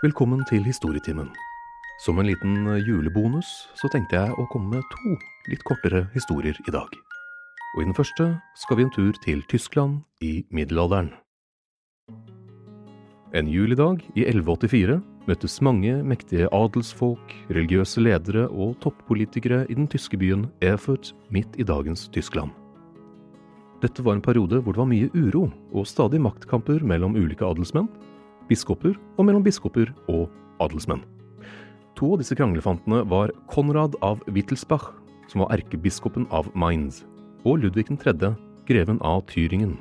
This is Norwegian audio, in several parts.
Velkommen til Historietimen. Som en liten eh, julebonus så tenkte jeg å komme med to litt kortere historier i dag. Og i den første skal vi en tur til Tyskland i middelalderen. En julidag i 1184 møttes mange mektige adelsfolk, religiøse ledere og toppolitikere i den tyske byen Erfurt midt i dagens Tyskland. Dette var en periode hvor det var mye uro og stadig maktkamper mellom ulike adelsmenn, biskoper og mellom biskoper og adelsmenn. To av disse kranglefantene var Konrad av Wittelsbach, som var erkebiskopen av Mainz, og Ludvig 3., greven av Tyringen.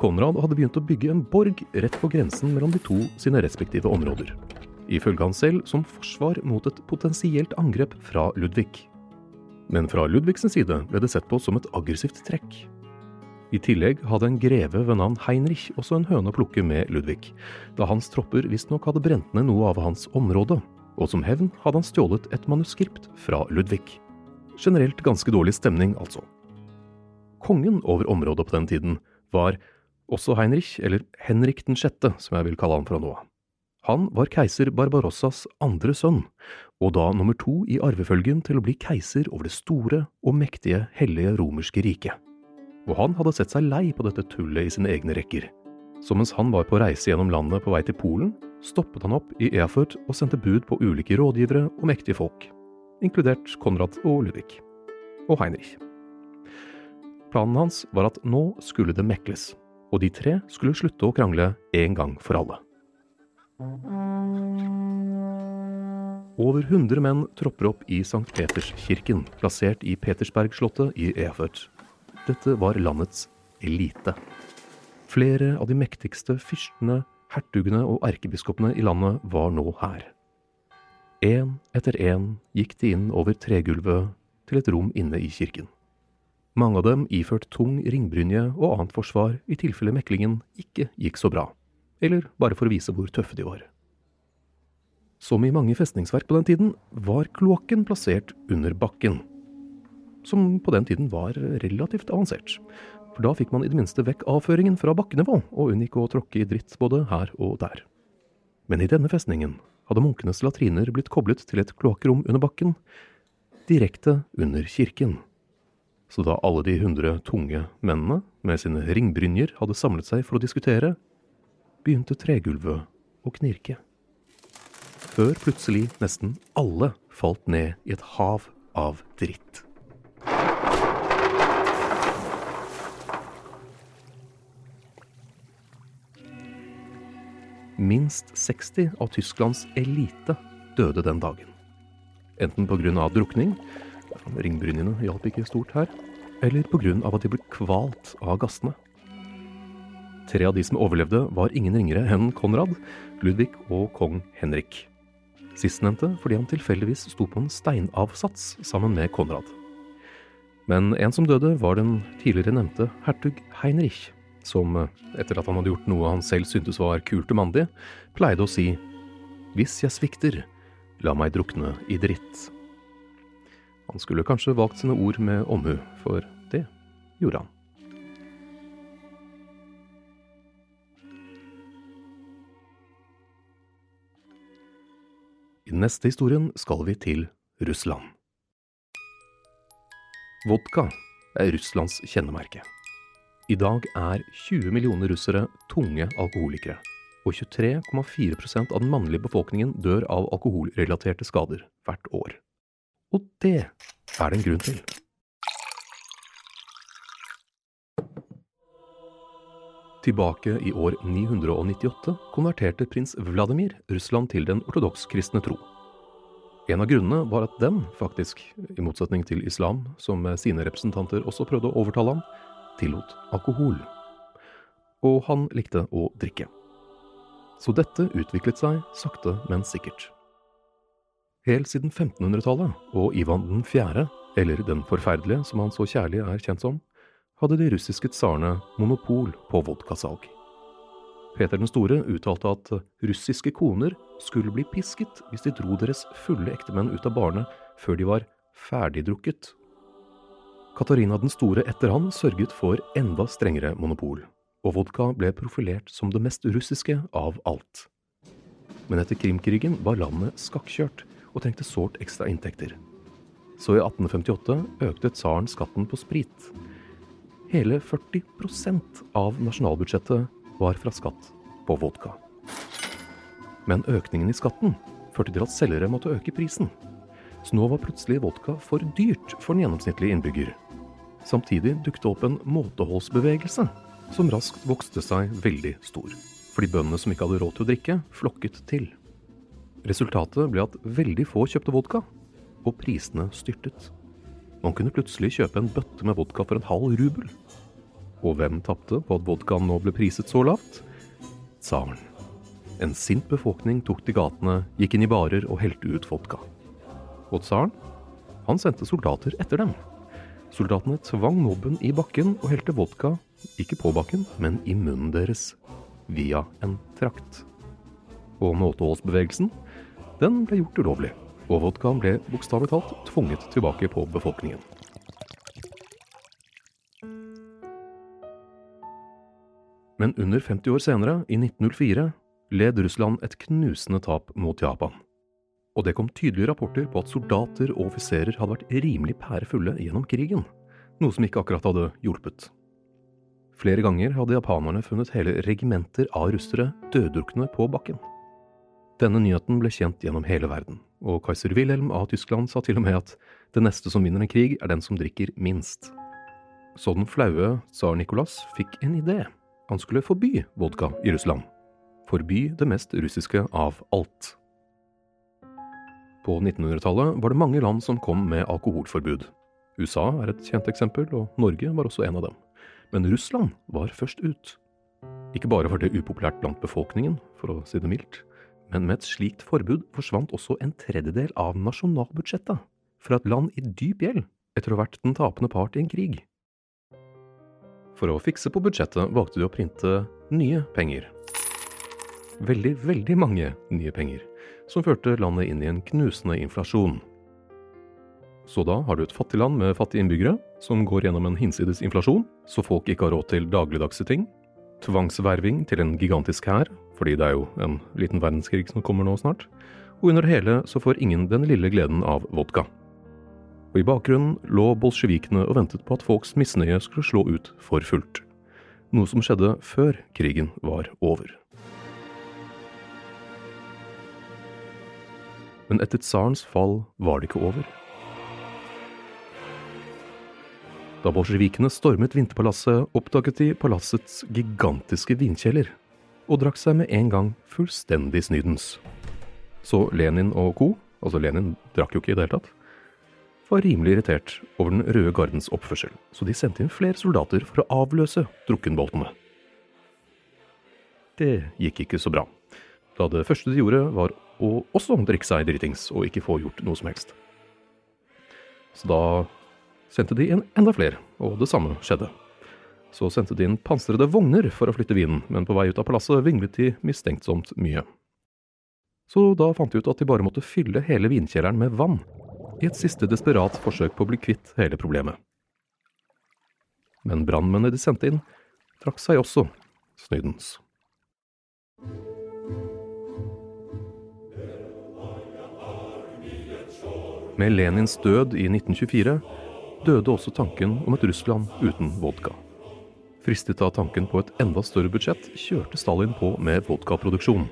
Konrad hadde begynt å bygge en borg rett på grensen mellom de to sine respektive områder, ifølge han selv som forsvar mot et potensielt angrep fra Ludvig. Men fra Ludvigs side ble det sett på som et aggressivt trekk. I tillegg hadde en greve ved navn Heinrich også en høne å plukke med Ludvig, da hans tropper visstnok hadde brent ned noe av hans område, og som hevn hadde han stjålet et manuskript fra Ludvig. Generelt ganske dårlig stemning, altså. Kongen over området på den tiden var også Heinrich, eller Henrik den sjette, som jeg vil kalle han fra nå av. Han var keiser Barbarossas andre sønn, og da nummer to i arvefølgen til å bli keiser over det store og mektige hellige romerske riket. Og han hadde sett seg lei på dette tullet i sine egne rekker. Så mens han var på reise gjennom landet på vei til Polen, stoppet han opp i Erfurt og sendte bud på ulike rådgivere og mektige folk, inkludert Konrad og Ludvig. Og Heinrich. Planen hans var at nå skulle det mekles, og de tre skulle slutte å krangle en gang for alle. Over 100 menn tropper opp i St. Peterskirken, plassert i Petersbergslottet i Erfurt. Dette var landets elite. Flere av de mektigste fyrstene, hertugene og erkebiskopene i landet var nå her. Én etter én gikk de inn over tregulvet til et rom inne i kirken. Mange av dem iført tung ringbrynje og annet forsvar i tilfelle meklingen ikke gikk så bra, eller bare for å vise hvor tøffe de var. Som i mange festningsverk på den tiden, var kloakken plassert under bakken. Som på den tiden var relativt avansert, for da fikk man i det minste vekk avføringen fra bakkenivå og unngikk å tråkke i dritt både her og der. Men i denne festningen hadde munkenes latriner blitt koblet til et kloakkrom under bakken, direkte under kirken. Så da alle de hundre tunge mennene med sine ringbrynjer hadde samlet seg for å diskutere, begynte tregulvet å knirke. Før plutselig nesten alle falt ned i et hav av dritt. Minst 60 av Tysklands elite døde den dagen. Enten pga. drukning, ringbrynjene hjalp ikke stort her, eller pga. at de ble kvalt av gassene. Tre av de som overlevde, var ingen ringere enn Konrad, Ludvig og kong Henrik. Sistnevnte fordi han tilfeldigvis sto på en steinavsats sammen med Konrad. Men en som døde, var den tidligere nevnte hertug Heinrich, som, etter at han hadde gjort noe han selv syntes var kult og mandig, pleide å si Hvis jeg svikter, la meg drukne i dritt. Han skulle kanskje valgt sine ord med omhu, for det gjorde han. I den neste historien skal vi til Russland. Vodka er Russlands kjennemerke. I dag er 20 millioner russere tunge alkoholikere, og 23,4% av den mannlige befolkningen dør av alkoholrelaterte skader hvert år. Og det er det en grunn til. Tilbake i år 998 konverterte prins Vladimir Russland til den ortodoks-kristne tro. En av grunnene var at den, faktisk, i motsetning til islam, som sine representanter også prøvde å overtale ham, tillot alkohol. Og han likte å drikke. Så dette utviklet seg sakte, men sikkert. Helt siden 1500-tallet, og Ivan den fjerde, eller Den forferdelige som han så kjærlig er kjent som, hadde de russiske tsarene monopol på vodkasalg. Peter den store uttalte at russiske koner skulle bli pisket hvis de dro deres fulle ektemenn ut av barene før de var ferdigdrukket. Katarina den store etter han sørget for enda strengere monopol, og vodka ble profilert som det mest russiske av alt. Men etter Krimkrigen var landet skakkjørt og trengte sårt ekstra inntekter. Så i 1858 økte tsaren skatten på sprit, Hele 40% av nasjonalbudsjettet var fra skatt på vodka. Men økningen i skatten førte til at selgere måtte øke prisen. Så nå var plutselig vodka for dyrt for den gjennomsnittlige innbygger. Samtidig dukket opp en måteholdsbevegelse som raskt vokste seg veldig stor. Fordi bøndene som ikke hadde råd til å drikke, flokket til. Resultatet ble at veldig få kjøpte vodka, og prisene styrtet. Man kunne plutselig kjøpe en bøtte med vodka for en halv rubel. Og hvem tapte på at vodkaen nå ble priset så lavt? Tsaren. En sint befolkning tok til gatene, gikk inn i barer og helte ut vodka. Og tsaren? Han sendte soldater etter dem. Soldatene tvang mobben i bakken og helte vodka, ikke på bakken, men i munnen deres. Via en trakt. Og måteholdsbevegelsen, den ble gjort ulovlig og vodkaen ble bokstavelig talt tvunget tilbake på befolkningen. Men under 50 år senere, i 1904, led Russland et knusende tap mot Japan. Og det kom tydelige rapporter på at soldater og offiserer hadde vært rimelig pærefulle gjennom krigen, noe som ikke akkurat hadde hjulpet. Flere ganger hadde japanerne funnet hele regimenter av russere døddrukne på bakken. Denne nyheten ble kjent gjennom hele verden, og keiser Wilhelm av Tyskland sa til og med at det neste som vinner en krig, er den som drikker minst. Så den flaue tsar Nikolas fikk en idé. Han skulle forby vodka i Russland. Forby det mest russiske av alt. På 1900-tallet var det mange land som kom med alkoholforbud. USA er et kjent eksempel, og Norge var også en av dem. Men Russland var først ut. Ikke bare var det upopulært blant befolkningen, for å si det mildt, men med et slikt forbud forsvant også en tredjedel av nasjonalbudsjettet fra et land i dyp gjeld etter å ha vært den tapende part i en krig. For å fikse på budsjettet valgte de å printe nye penger. Veldig, veldig mange nye penger, som førte landet inn i en knusende inflasjon. Så da har du et fattig land med fattige innbyggere, som går gjennom en hinsides inflasjon, så folk ikke har råd til dagligdagse ting, tvangsverving til en gigantisk hær, fordi det er jo en liten verdenskrig som kommer nå snart, og under det hele så får ingen den lille gleden av vodka. Og i bakgrunnen lå bolsjevikene og ventet på at folks misnøye skulle slå ut for fullt. Noe som skjedde før krigen var over. Men etter tsarens fall var det ikke over. Da bolsjevikene stormet Vinterpalasset, oppdaget de palassets gigantiske vinkjeller, og drakk seg med en gang fullstendig snydens. Så Lenin og co., altså Lenin drakk jo ikke i det hele tatt, var rimelig irritert over Den røde gardens oppførsel, så de sendte inn flere soldater for å avløse drukkenboltene. Det gikk ikke så bra, da det første de gjorde, var å også drikke seg dritings og ikke få gjort noe som helst. Så da sendte de inn enda flere, og det samme skjedde. Så sendte de inn pansrede vogner for å flytte vinen, men på vei ut av palasset vinglet de mistenksomt mye. Så da fant de ut at de bare måtte fylle hele vinkjelleren med vann, i et siste desperat forsøk på å bli kvitt hele problemet. Men brannmennene de sendte inn, trakk seg også snydens. Med Lenins død i 1924 døde også tanken om et Russland uten vodka. Fristet av tanken på et enda større budsjett, kjørte Stalin på med vodkaproduksjon.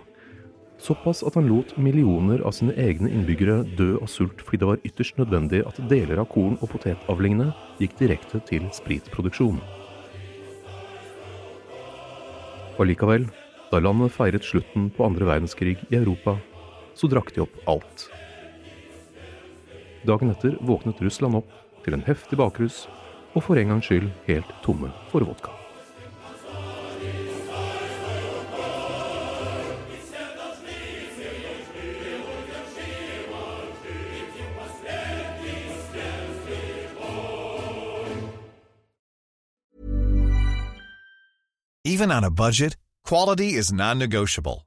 Såpass at han lot millioner av sine egne innbyggere dø av sult fordi det var ytterst nødvendig at deler av korn- og potetavlingene gikk direkte til spritproduksjon. Allikevel, da landet feiret slutten på andre verdenskrig i Europa, så drakk de opp alt. Dagen etter våknet Russland opp til en heftig bakrus, og for en gangs skyld helt tomme for vodka. Even on a budget, quality is non-negotiable.